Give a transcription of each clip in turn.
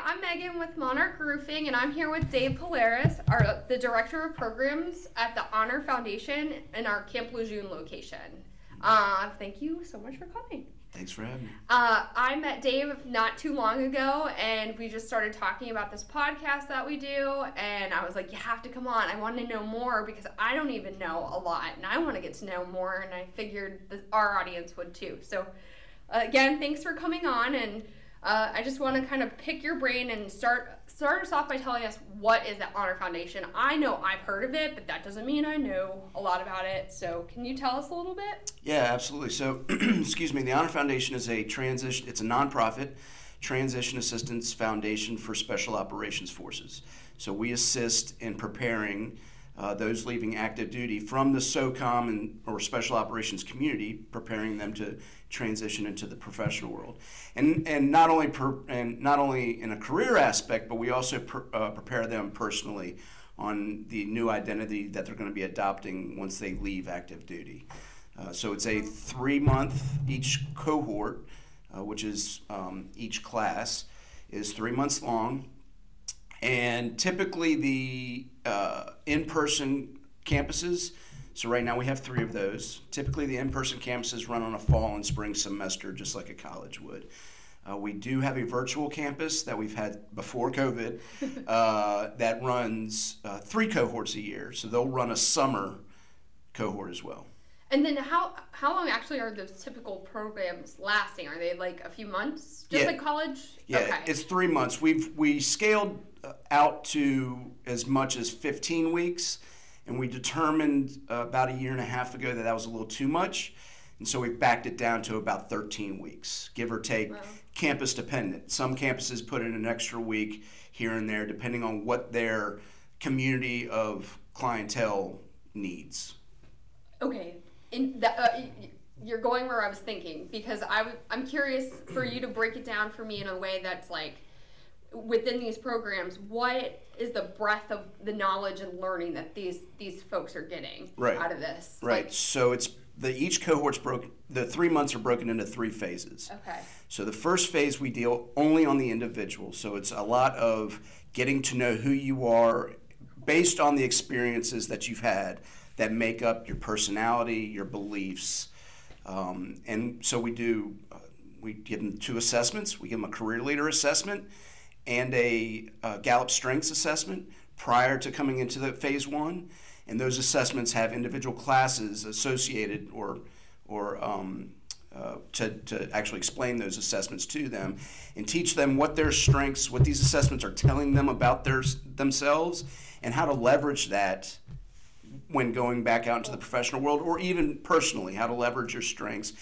I'm Megan with Monarch Roofing, and I'm here with Dave Polaris, our the director of programs at the Honor Foundation in our Camp Lejeune location. Uh, thank you so much for coming. Thanks for having me. Uh, I met Dave not too long ago, and we just started talking about this podcast that we do. And I was like, "You have to come on. I want to know more because I don't even know a lot, and I want to get to know more." And I figured our audience would too. So, again, thanks for coming on, and uh, I just want to kind of pick your brain and start start us off by telling us what is the Honor Foundation. I know I've heard of it, but that doesn't mean I know a lot about it. So, can you tell us a little bit? Yeah, absolutely. So, excuse me, the Honor Foundation is a transition. It's a nonprofit transition assistance foundation for special operations forces. So we assist in preparing uh, those leaving active duty from the SOCOM and or special operations community, preparing them to transition into the professional world, and and not only per, and not only in a career aspect, but we also per, uh, prepare them personally on the new identity that they're going to be adopting once they leave active duty. Uh, so it's a three month each cohort, uh, which is um, each class is three months long and typically, the uh, in person campuses, so right now we have three of those. Typically, the in person campuses run on a fall and spring semester, just like a college would. Uh, we do have a virtual campus that we've had before COVID uh, that runs uh, three cohorts a year. So they'll run a summer cohort as well. And then how how long actually are those typical programs lasting? Are they like a few months, just Yeah. like college? Yeah, Okay. it's three months. We've we scaled out to as much as 15 weeks, and we determined uh, about a year and a half ago that that was a little too much, and so we backed it down to about 13 weeks, give or take, Wow. campus dependent. Some campuses put in an extra week here and there, depending on what their community of clientele needs. Okay. In the, uh, you're going where I was thinking because I w- I'm curious for you to break it down for me in a way that's like within these programs what is the breadth of the knowledge and learning that these these folks are getting Right. out of this Right. Like, so it's the each cohort's broken. The three months are broken into three phases. okay So the first phase we deal only on the individual. So it's a lot of getting to know who you are based on the experiences that you've had that make up your personality, your beliefs. Um, and so we do, uh, we give them two assessments. We give them a career leader assessment and a uh, Gallup Strengths assessment prior to coming into the phase one. And those assessments have individual classes associated or, or um, uh, to, to actually explain those assessments to them and teach them what their strengths, what these assessments are telling them about their, themselves, and how to leverage that when going back out into the professional world or even personally, how to leverage your strengths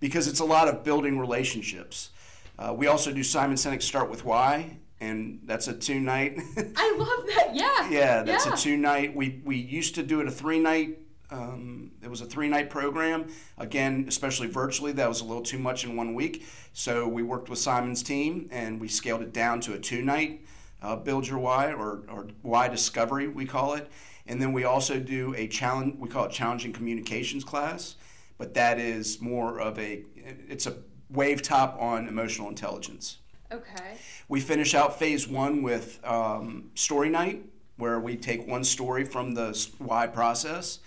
because it's a lot of building relationships. Uh, we also do Simon Sinek Start with Why, and that's a two night. I love that yeah yeah, that's Yeah. a two night. We, we used to do it a three night. Um, it was a three night program. Again, especially virtually, that was a little too much in one week. So we worked with Simon's team and we scaled it down to a two night uh, Build Your Why or, or Why Discovery, we call it. And then we also do a challenge, we call it Challenging Communications class, but that is more of a, it's a wave top on emotional intelligence. Okay We finish out phase one with um, story night, where we take one story from the why process,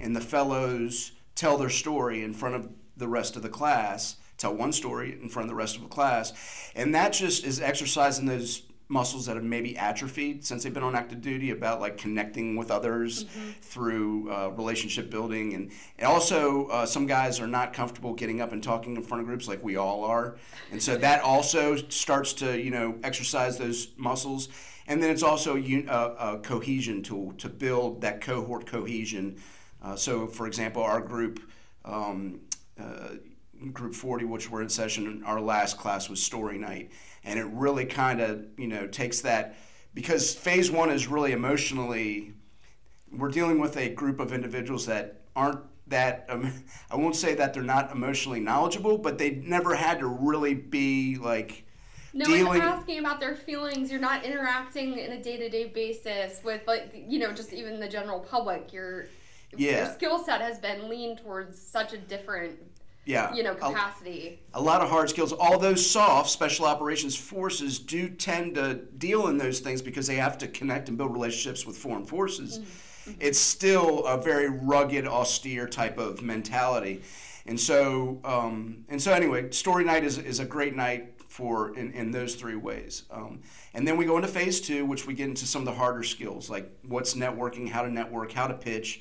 and the fellows tell their story in front of the rest of the class. Tell one story in front of the rest of the class, and that just is exercising those muscles that have maybe atrophied since they've been on active duty about like connecting with others through uh, relationship building. And, and also uh, some guys are not comfortable getting up and talking in front of groups like we all are. And so that also starts to you know exercise those muscles. And then it's also a, un- a, a cohesion tool to build that cohort cohesion. Uh, so for example our group um, uh, group 40 which we're in session our last class was story night and it really kind of you know takes that because phase one is really emotionally we're dealing with a group of individuals that aren't that um, i won't say that they're not emotionally knowledgeable but they never had to really be like No dealing one's asking about their feelings. You're not interacting in a day to day basis with like you know just even the general public. Your your Yeah. skill set has been leaned towards such a different yeah, you know, capacity. a lot of hard skills. All those soft special operations forces do tend to deal in those things because they have to connect and build relationships with foreign forces. It's still a very rugged, austere type of mentality, and so um, and so anyway, story night is, is a great night for in, in those three ways. Um, and then we go into phase two, which we get into some of the harder skills like what's networking, how to network, how to pitch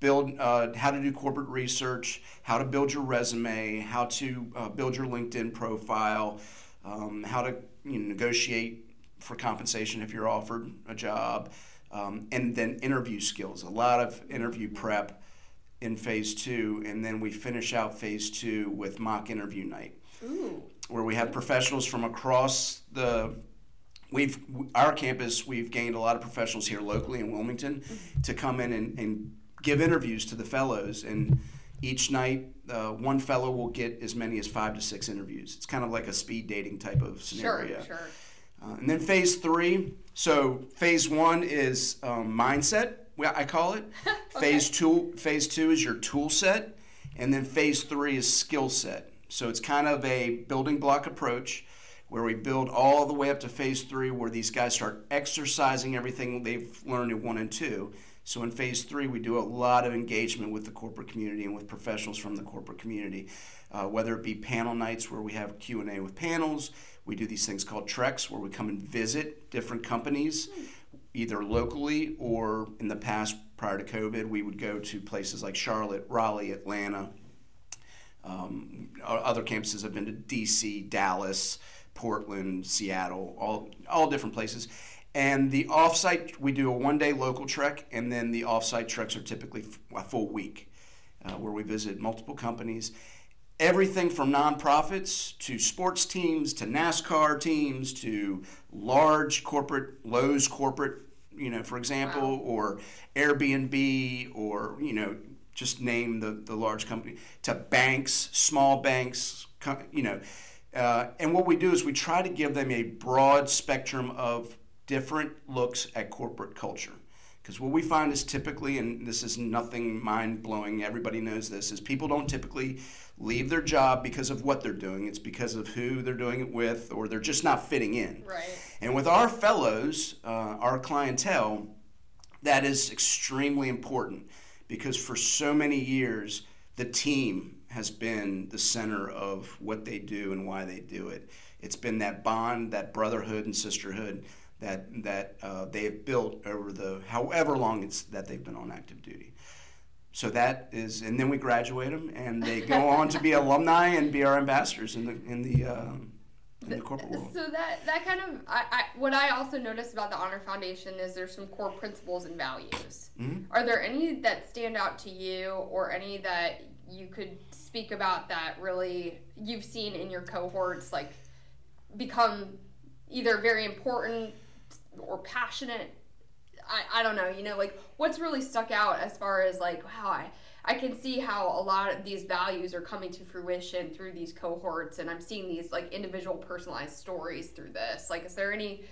build uh, how to do corporate research, how to build your resume, how to uh, build your LinkedIn profile, um, how to you know, negotiate for compensation if you're offered a job, um, and then interview skills. A lot of interview prep in phase two, and then we finish out phase two with mock interview night Ooh. where we have professionals from across the we've our campus we've gained a lot of professionals here locally in wilmington to come in and, and give interviews to the fellows and each night uh, one fellow will get as many as five to six interviews. It's kind of like a speed dating type of scenario. sure. uh, and then phase three so phase one is um, mindset i call it. Phase two phase two is your tool set and then phase three is skill set. So it's kind of a building block approach where we build all the way up to phase three where these guys start exercising everything they've learned in one and two. So in phase three we do a lot of engagement with the corporate community and with professionals from the corporate community. Uh, whether it be panel nights where we have q&a with panels we do these things called treks where we come and visit different companies either locally or in the past prior to covid we would go to places like charlotte raleigh atlanta. Um, other campuses have been to DC, Dallas, Portland, Seattle, all all different places. And the offsite, we do a one-day local trek, and then the offsite treks are typically a full week, uh, where we visit multiple companies. Everything from nonprofits to sports teams to NASCAR teams to large corporate, Lowe's corporate, you know, for example, or Airbnb or, you know, just name the, the large company, to banks, small banks, you know. Uh, and what we do is we try to give them a broad spectrum of different looks at corporate culture. Because what we find is typically, and this is nothing mind blowing, everybody knows this, is people don't typically leave their job because of what they're doing. It's because of who they're doing it with, or they're just not fitting in. Right. And with our fellows, uh, our clientele, that is extremely important because for so many years, the team has been the center of what they do and why they do it. It's been that bond, that brotherhood and sisterhood that that uh, they have built over the however long it's that they've been on active duty. So that is, and then we graduate them, and they go on to be alumni and be our ambassadors in the in the um, in the corporate world. So that that kind of I, I what I also noticed about the Honor Foundation is there's some core principles and values. Mhm. Are there any that stand out to you, or any that you could speak about that really you've seen in your cohorts like become either very important or passionate? I, I don't know, you know, like what's really stuck out as far as like, wow, I, I can see how a lot of these values are coming to fruition through these cohorts, and I'm seeing these like individual personalized stories through this. Like, is there any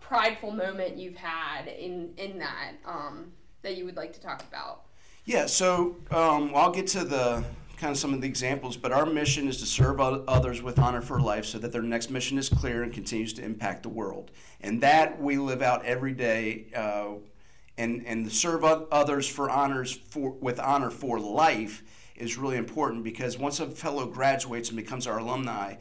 prideful moment you've had in in that um, that you would like to talk about? Yeah, so um, I'll get to the kind of some of the examples, but our mission is to serve others with honor for life so that their next mission is clear and continues to impact the world. And that we live out every day. Uh, and, and to serve others for honors for with honor for life is really important because once a fellow graduates and becomes our alumni,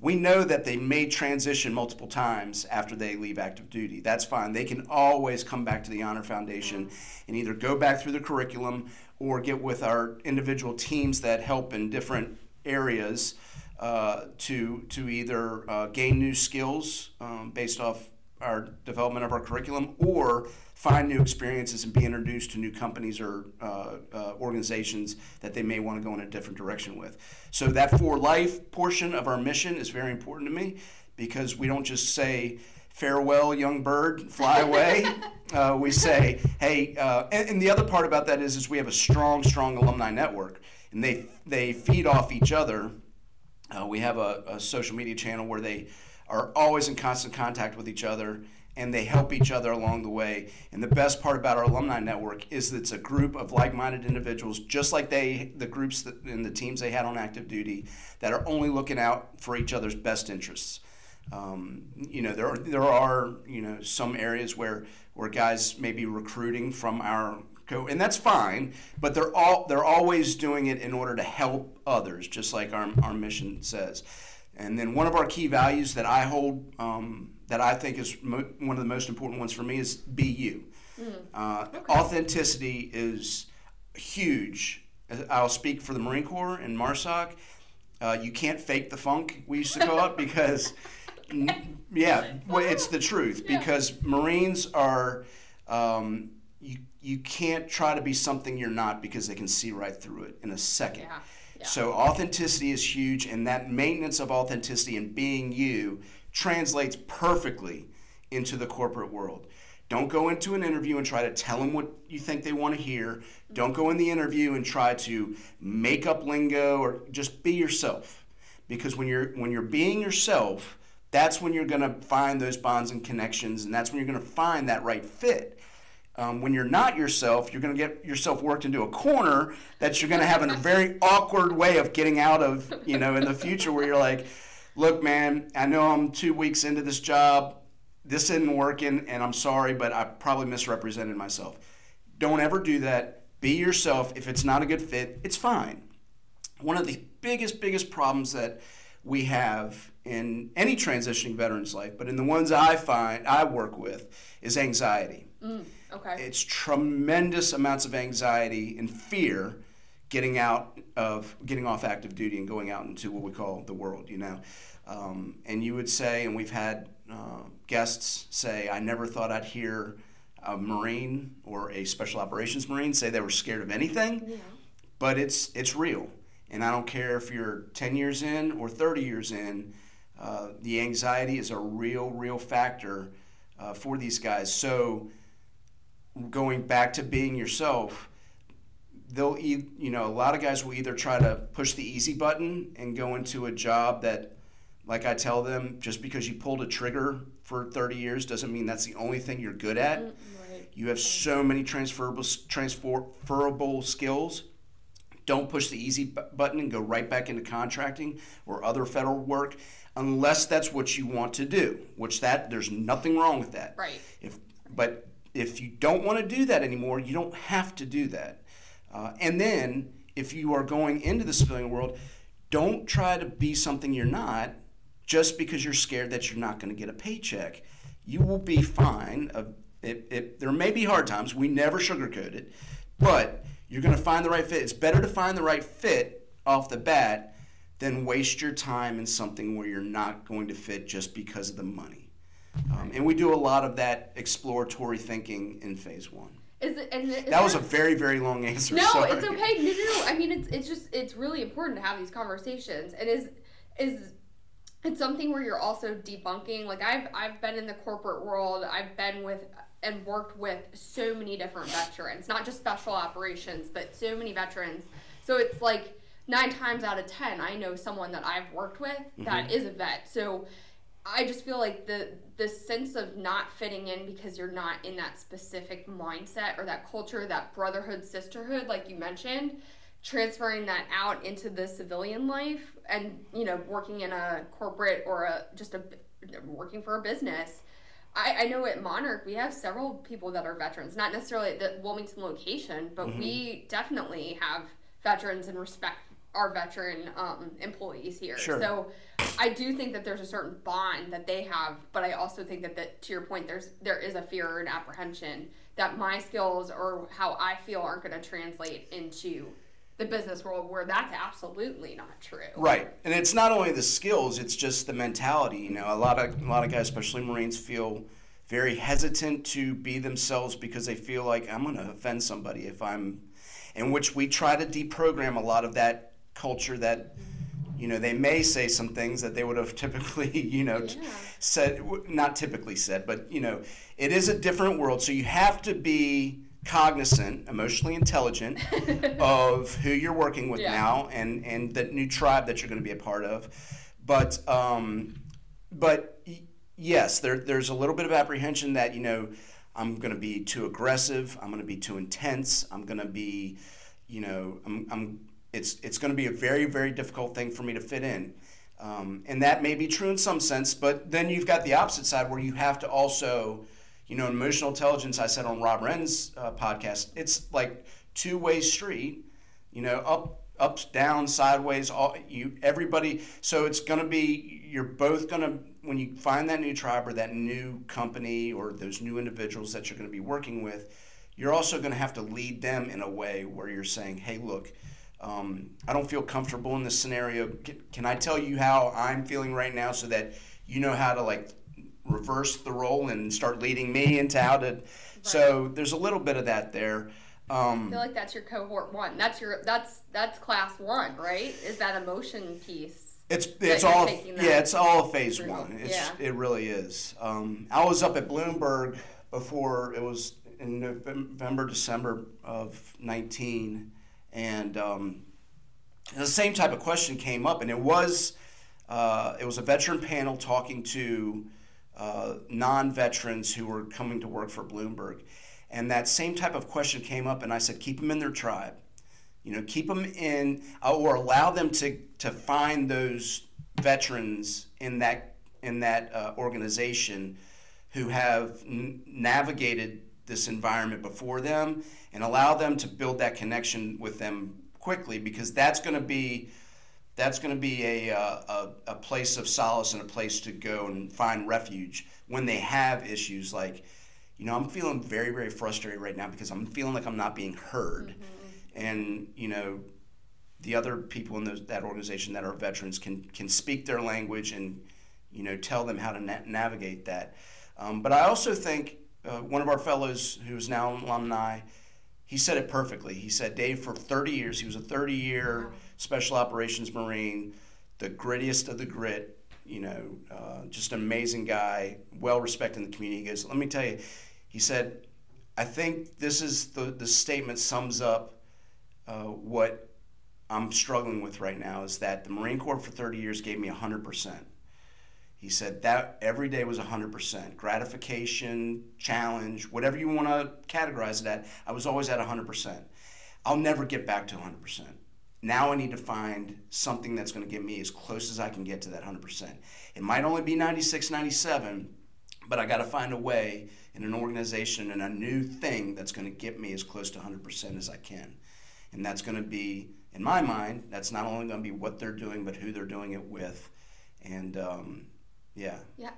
we know that they may transition multiple times after they leave active duty. That's fine. They can always come back to the Honor Foundation and either go back through the curriculum or get with our individual teams that help in different areas uh, to to either uh, gain new skills um, based off our development of our curriculum or find new experiences and be introduced to new companies or uh, uh, organizations that they may want to go in a different direction with. So that for life portion of our mission is very important to me because we don't just say farewell young bird fly away. Uh, we say hey uh, and, and the other part about that is is we have a strong strong alumni network and they they feed off each other. Uh, we have a, a social media channel where they are always in constant contact with each other and they help each other along the way. And the best part about our alumni network is that it's a group of like-minded individuals, just like they, the groups that, and the teams they had on active duty, that are only looking out for each other's best interests. Um, you know, there are, there are you know some areas where where guys may be recruiting from our co, and that's fine. But they're all they're always doing it in order to help others, just like our our mission says. And then one of our key values that I hold, um, that I think is mo- one of the most important ones for me is be you. Mm. Uh, okay. Authenticity is huge. I'll speak for the Marine Corps and MARSOC. Uh, you can't fake the funk, we used to call it, because, yeah, well, it's the truth. Yeah. Because Marines are, um, you, you can't try to be something you're not because they can see right through it in a second. Yeah. So authenticity is huge, and that maintenance of authenticity and being you translates perfectly into the corporate world. Don't go into an interview and try to tell them what you think they want to hear. Don't go in the interview and try to make up lingo or just be yourself. Because when you're when you're being yourself, that's when you're going to find those bonds and connections and that's when you're going to find that right fit. Um, when you're not yourself, you're going to get yourself worked into a corner that you're going to have in a very awkward way of getting out of, you know, in the future where you're like, look, man, I know I'm two weeks into this job. This isn't working, and I'm sorry, but I probably misrepresented myself. Don't ever do that. Be yourself. If it's not a good fit, it's fine. One of the biggest, biggest problems that we have in any transitioning veteran's life, but in the ones I find I work with, is anxiety. Mm. Okay. It's tremendous amounts of anxiety and fear getting out of getting off active duty and going out into what we call the world, you know. Um, and you would say, and we've had uh, guests say, I never thought I'd hear a Marine or a Special Operations Marine say they were scared of anything, yeah. but it's it's real. And I don't care if you're 10 years in or 30 years in, uh, the anxiety is a real, real factor uh, for these guys. So going back to being yourself, they'll e- you know a lot of guys will either try to push the easy button and go into a job that like I tell them just because you pulled a trigger for 30 years doesn't mean that's the only thing you're good at. Mm, right. You have so many transferable transferable skills. Don't push the easy button and go right back into contracting or other federal work unless that's what you want to do, which that there's nothing wrong with that. Right. If but if you don't want to do that anymore, you don't have to do that. Uh, and then, if you are going into the civilian world, don't try to be something you're not just because you're scared that you're not going to get a paycheck. You will be fine. Uh, it, it, there may be hard times. We never sugarcoat it, but you're going to find the right fit. It's better to find the right fit off the bat than waste your time in something where you're not going to fit just because of the money. Um, and we do a lot of that exploratory thinking in phase one. Is it, and is that was a very very long answer. No, sorry. it's okay. No, no, no. I mean, it's it's just it's really important to have these conversations. And is is it's something where you're also debunking. Like I've I've been in the corporate world. I've been with and worked with so many different veterans, not just special operations, but so many veterans. So it's like nine times out of ten, I know someone that I've worked with that mm-hmm. is a vet. So I just feel like the the sense of not fitting in because you're not in that specific mindset or that culture, that brotherhood, sisterhood, like you mentioned, transferring that out into the civilian life and you know working in a corporate or a just a working for a business. I, I know at Monarch we have several people that are veterans, not necessarily at the Wilmington location, but mm-hmm. we definitely have veterans and respect our veteran um, employees here. Sure. So I do think that there's a certain bond that they have, but I also think that, that to your point, there's there is a fear and apprehension that my skills or how I feel aren't going to translate into the business world where that's absolutely not true. Right. And it's not only the skills, it's just the mentality. You know, a lot of a lot of guys, especially Marines, feel very hesitant to be themselves because they feel like I'm going to offend somebody if I'm in which we try to deprogram a lot of that culture that you know they may say some things that they would have typically you know yeah. said not typically said but you know it is a different world so you have to be cognizant emotionally intelligent of who you're working with yeah. now and and the new tribe that you're going to be a part of but um but yes, there, there's a little bit of apprehension that, you know, I'm going to be too aggressive. I'm going to be too intense. I'm going to be, you know, I'm, I'm it's, it's going to be a very, very difficult thing for me to fit in. Um, and that may be true in some sense, but then you've got the opposite side where you have to also, you know, emotional intelligence, I said on Rob Wren's uh, podcast, it's like two way street, you know, up, ups, down, sideways, all you, everybody. So it's going to be, you're both going to, when you find that new tribe or that new company or those new individuals that you're going to be working with, you're also going to have to lead them in a way where you're saying, hey, look, um, I don't feel comfortable in this scenario. Can, can I tell you how I'm feeling right now so that you know how to like reverse the role and start leading me into how to. Right. So there's a little bit of that there. Um, I feel like that's your cohort one. That's your that's that's class one, right? Is that emotion piece? It's it's all yeah, it's all phase one. It's yeah. it really is. Um, I was up at Bloomberg before it was in November December of nineteen and um, the same type of question came up, and it was uh, it was a veteran panel talking to uh, non-veterans who were coming to work for Bloomberg, and that same type of question came up, and I said, keep them in their tribe, you know, keep them in, uh, or allow them to to find those veterans in that in that uh, organization who have n- navigated this environment before them and allow them to build that connection with them quickly because that's going to be that's going to be a, a, a place of solace and a place to go and find refuge when they have issues like you know i'm feeling very very frustrated right now because i'm feeling like i'm not being heard mm-hmm. and you know the other people in those, that organization that are veterans can can speak their language and you know tell them how to na- navigate that um, but i also think uh, one of our fellows who is now an alumni, he said it perfectly. He said, Dave, for 30 years, he was a 30 year special operations Marine, the grittiest of the grit, you know, uh, just an amazing guy, well respected in the community. He goes, let me tell you, he said, I think this is the, the statement sums up uh, what I'm struggling with right now is that the Marine Corps for 30 years gave me 100%. He said that every day was 100%. Gratification, challenge, whatever you want to categorize it at, I was always at 100%. I'll never get back to 100%. Now I need to find something that's going to get me as close as I can get to that 100%. It might only be 96, 97, but I got to find a way in an organization and a new thing that's going to get me as close to 100% as I can. And that's going to be, in my mind, that's not only going to be what they're doing, but who they're doing it with. And, um, yeah. Yeah,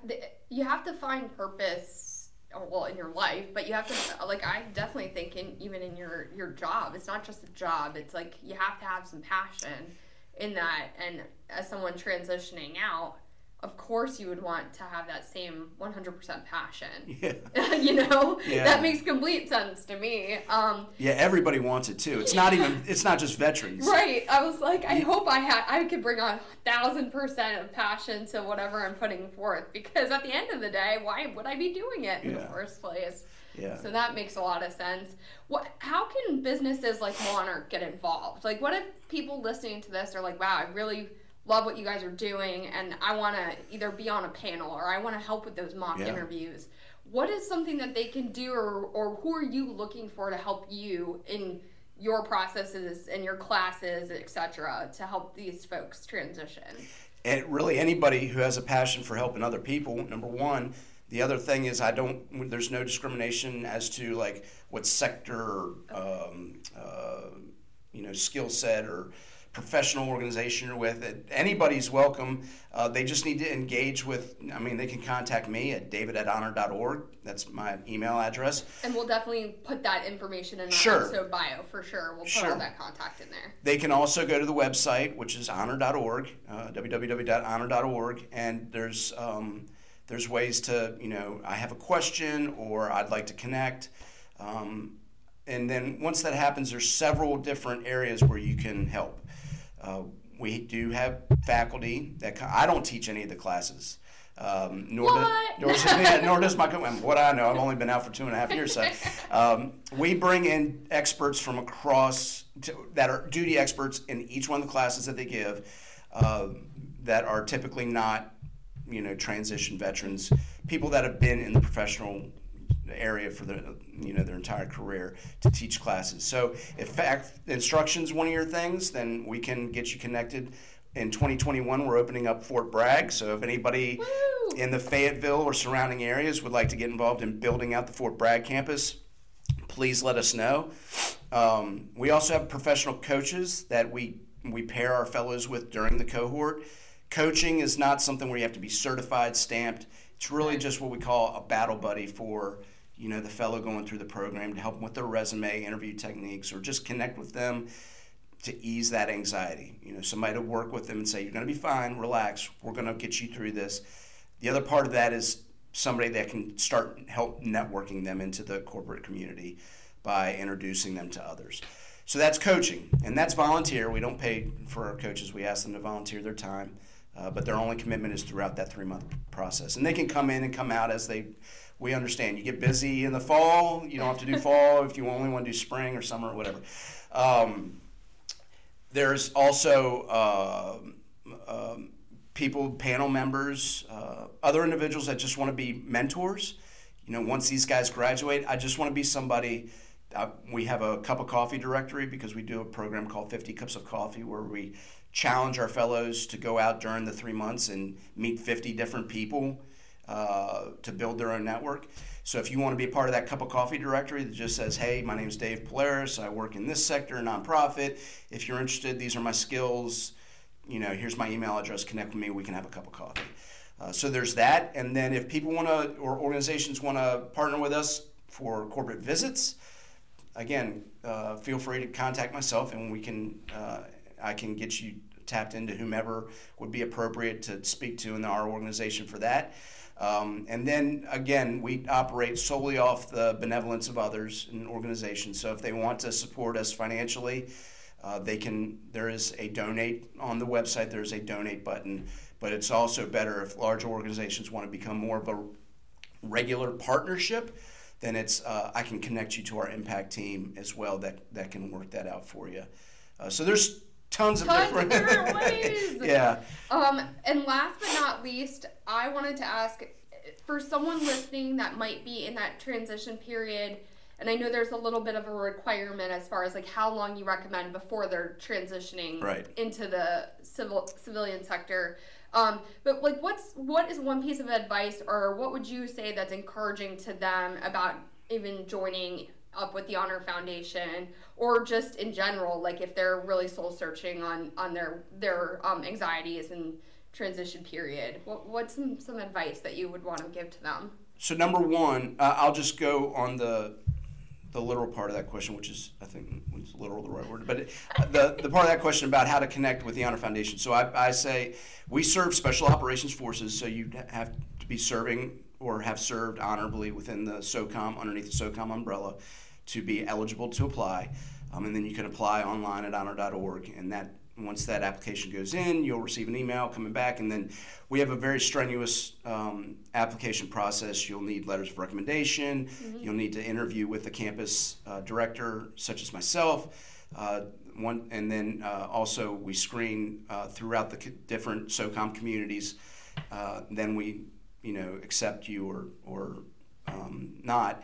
you have to find purpose well in your life but you have to like i definitely think in even in your your job. It's not just a job. It's like you have to have some passion in that. And as someone transitioning out of course you would want to have that same 100% passion. Yeah. you know? Yeah. That makes complete sense to me. Um, yeah, everybody wants it too. It's not even, it's not just veterans. Right. I was like, I hope I had, I could bring a thousand percent of passion to whatever I'm putting forth because at the end of the day, why would I be doing it in yeah. the first place? Yeah. So that makes a lot of sense. What? How can businesses like Monarch get involved? Like, what if people listening to this are like, "Wow, I really love what you guys are doing and I want to either be on a panel or I want to help with those mock yeah. interviews. What is something that they can do or, or who are you looking for to help you in your processes and your classes, etc., to help these folks transition? And really anybody who has a passion for helping other people, number one, the other thing is I don't. There's no discrimination as to like what sector, or, um, uh, you know, skill set or professional organization you're with. Anybody's welcome. Uh, they just need to engage with, I mean, they can contact me at david at honor.org. That's my email address. And we'll definitely put that information in our sure. episode bio for sure. We'll put sure. all that contact in there. They can also go to the website, which is honor.org, uh, www.honor.org, and there's, um, there's ways to, you know, I have a question or I'd like to connect. Um, and then once that happens, there's several different areas where you can help. Uh, we do have faculty that I don't teach any of the classes. Um, nor, do, nor, yeah, nor, does my what I know. I've only been out for two and a half years. So um, we bring in experts from across to, that are duty experts in each one of the classes that they give uh, that are typically not you know transition veterans, people that have been in the professional area for their you know their entire career to teach classes. So if fact instruction is one of your things, then we can get you connected. In 2021, we're opening up Fort Bragg. So if anybody Woo! in the Fayetteville or surrounding areas would like to get involved in building out the Fort Bragg campus, please let us know. Um, we also have professional coaches that we we pair our fellows with during the cohort. Coaching is not something where you have to be certified, stamped. It's really just what we call a battle buddy for you know the fellow going through the program to help them with their resume, interview techniques, or just connect with them to ease that anxiety. You know, somebody to work with them and say, "You're going to be fine. Relax. We're going to get you through this." The other part of that is somebody that can start help networking them into the corporate community by introducing them to others. So that's coaching, and that's volunteer. We don't pay for our coaches. We ask them to volunteer their time, uh, but their only commitment is throughout that three month process. And they can come in and come out as they. We understand. You get busy in the fall. You don't have to do fall if you only want to do spring or summer or whatever. Um, there's also uh, um, people, panel members, uh, other individuals that just want to be mentors. You know, once these guys graduate, I just want to be somebody. Uh, we have a cup of coffee directory because we do a program called 50 Cups of Coffee where we challenge our fellows to go out during the three months and meet 50 different people uh, to build their own network. So if you want to be part of that cup of coffee directory that just says, hey, my name is Dave Polaris, I work in this sector, nonprofit. If you're interested, these are my skills. You know, here's my email address, connect with me, we can have a cup of coffee. Uh, so there's that. And then if people want to, or organizations want to partner with us for corporate visits, again, uh, feel free to contact myself and we can, uh, I can get you tapped into whomever would be appropriate to speak to in our organization for that. Um, and then again, we operate solely off the benevolence of others and organizations. So if they want to support us financially, uh, they can. There is a donate on the website. There's a donate button, but it's also better if large organizations want to become more of a regular partnership. Then it's uh, I can connect you to our impact team as well that that can work that out for you. Uh, so there's tons of Tons different, of different ways. yeah. Um, and last but not least, I wanted to ask for someone listening that might be in that transition period, and I know there's a little bit of a requirement as far as like how long you recommend before they're transitioning Right. into the civil civilian sector. Um, but like, what's what is one piece of advice, or what would you say that's encouraging to them about even joining up with the Honor Foundation, or just in general, like if they're really soul searching on on their their um, anxieties and transition period? What what's some some advice that you would want to give to them? So number one, uh, I'll just go on the the literal part of that question, which is I think was literal the right word, but it, the the part of that question about how to connect with the Honor Foundation. So I, I say we serve Special Operations Forces, so you have to be serving or have served honorably within the SOCOM underneath the SOCOM umbrella to be eligible to apply, um, and then you can apply online at honor.org, and that once that application goes in, you'll receive an email coming back, and then we have a very strenuous um, application process. You'll need letters of recommendation. You'll need to interview with the campus uh, director, such as myself. Uh, one, and then uh, also we screen uh, throughout the different SOCOM communities. Uh, then we, you know, accept you or or um, not.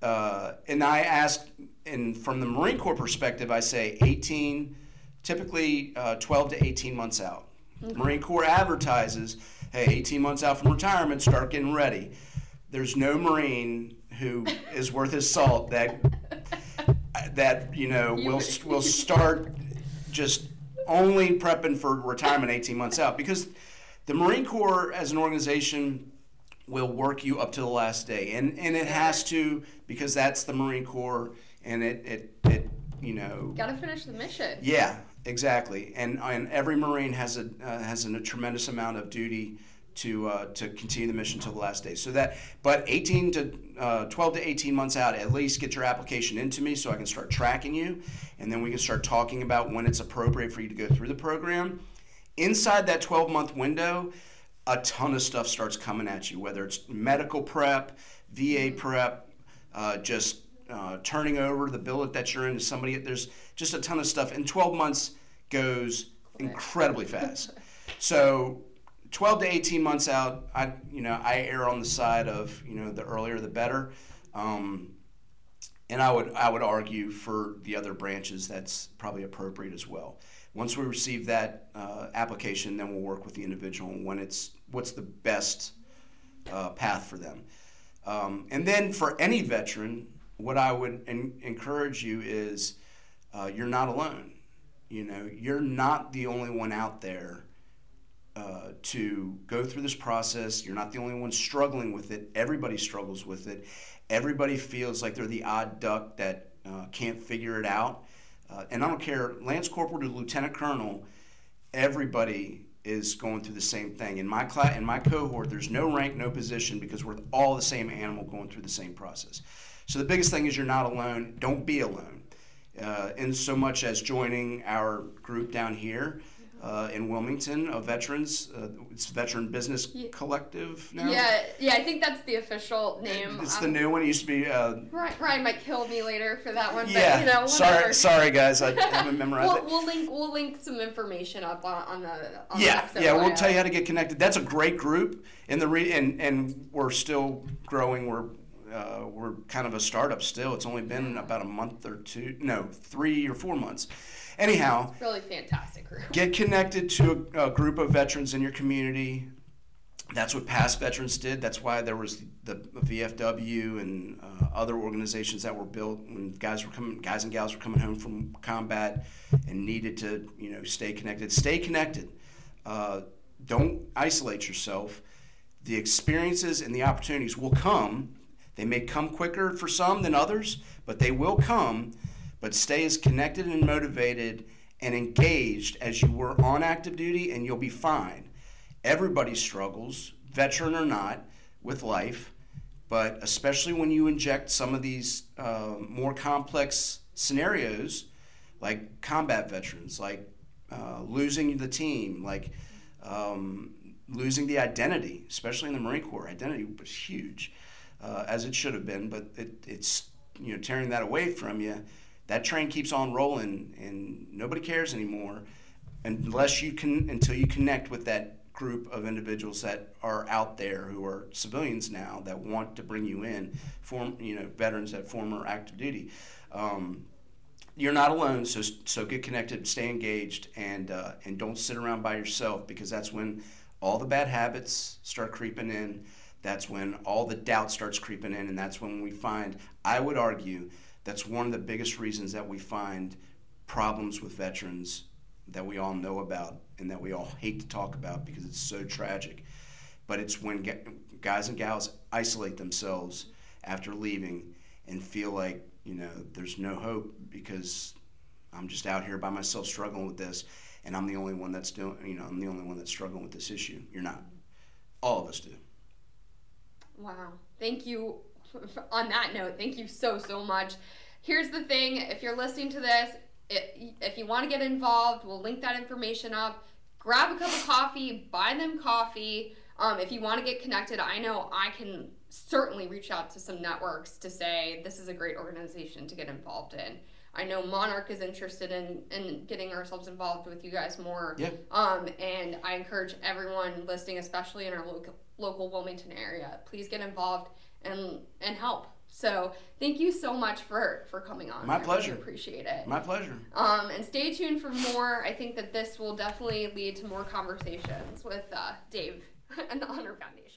Uh, and I ask, and from the Marine Corps perspective, I say 18 typically uh, 12 to 18 months out. Marine Corps advertises, hey, 18 months out from retirement, start getting ready. There's no Marine who is worth his salt that that you know will will start just only prepping for retirement 18 months out because the Marine Corps as an organization will work you up to the last day and and it has to because that's the Marine Corps and it it, it you know Got to finish the mission. yeah, exactly. And and every Marine has a uh, has a, tremendous amount of duty to uh, to continue the mission till the last day. So that, but 18 to uh, 12 to 18 months out, at least get your application into me so I can start tracking you, and then we can start talking about when it's appropriate for you to go through the program. Inside that 12 month window, a ton of stuff starts coming at you, whether it's medical prep, VA prep, uh, just uh, turning over the billet that you're in to somebody. There's just a ton of stuff, and 12 months goes incredibly fast. So 12 to 18 months out, I you know I err on the side of you know the earlier the better, um, and I would I would argue for the other branches that's probably appropriate as well. Once we receive that uh, application, then we'll work with the individual when it's what's the best uh, path for them. Um, and then for any veteran, what I would en- encourage you is uh, you're not alone. You know, you're not the only one out there uh, to go through this process. You're not the only one struggling with it. Everybody struggles with it. Everybody feels like they're the odd duck that uh, can't figure it out. Uh, and I don't care, Lance Corporal to Lieutenant Colonel, everybody is going through the same thing. In my class, in my cohort, there's no rank, no position because we're all the same animal going through the same process. So the biggest thing is you're not alone. Don't be alone. Uh, in so much as joining our group down here uh, in Wilmington of veterans, uh, it's Veteran Business Yeah. Collective now. Yeah, yeah, I think that's the official name. It's Um, the new one. It used to be. Uh, Ryan, Ryan might kill me later for that one, yeah. but you know, sorry, sorry guys. I haven't memorized it. We'll, we'll link we'll link some information up on, on the on yeah, the yeah, we'll tell you how to get connected. That's a great group, and the re- and and we're still growing. We're uh, we're kind of a startup still. It's only been about a month or two, no, three or four months. Anyhow, Really fantastic group. get connected to a, a group of veterans in your community. That's what past veterans did. That's why there was the VFW and uh, other organizations that were built when guys were coming, guys and gals were coming home from combat and needed to, you know, stay connected. Stay connected. Uh, don't isolate yourself. The experiences and the opportunities will come. They may come quicker for some than others, but they will come. But stay as connected and motivated and engaged as you were on active duty, and you'll be fine. Everybody struggles, veteran or not, with life, but especially when you inject some of these uh, more complex scenarios, like combat veterans, like uh, losing the team, like um, losing the identity, especially in the Marine Corps. Identity was huge, uh, as it should have been, but it, it's you know tearing that away from you. That train keeps on rolling, and nobody cares anymore unless you can until you connect with that group of individuals that are out there who are civilians now that want to bring you in, form you know veterans that former active duty. Um, you're not alone, so so get connected, stay engaged, and uh, and don't sit around by yourself because that's when all the bad habits start creeping in. That's when all the doubt starts creeping in, and that's when we find. I would argue that's one of the biggest reasons that we find problems with veterans that we all know about and that we all hate to talk about because it's so tragic. But it's when guys and gals isolate themselves after leaving and feel like, you know, there's no hope because I'm just out here by myself struggling with this and I'm the only one that's doing, you know, I'm the only one that's struggling with this issue. You're not. All of us do. Wow. Thank you. On that note, thank you so, so much. Here's the thing if you're listening to this, if you want to get involved, we'll link that information up. Grab a cup of coffee, buy them coffee. Um, if you want to get connected, I know I can certainly reach out to some networks to say this is a great organization to get involved in. I know Monarch is interested in, in getting ourselves involved with you guys more. Yeah. Um, and I encourage everyone listening, especially in our local, local Wilmington area, please get involved and and help. So thank you so much for for coming on. My I really pleasure. appreciate it. My pleasure. Um, and stay tuned for more. I think that this will definitely lead to more conversations with uh, Dave and the Honor Foundation.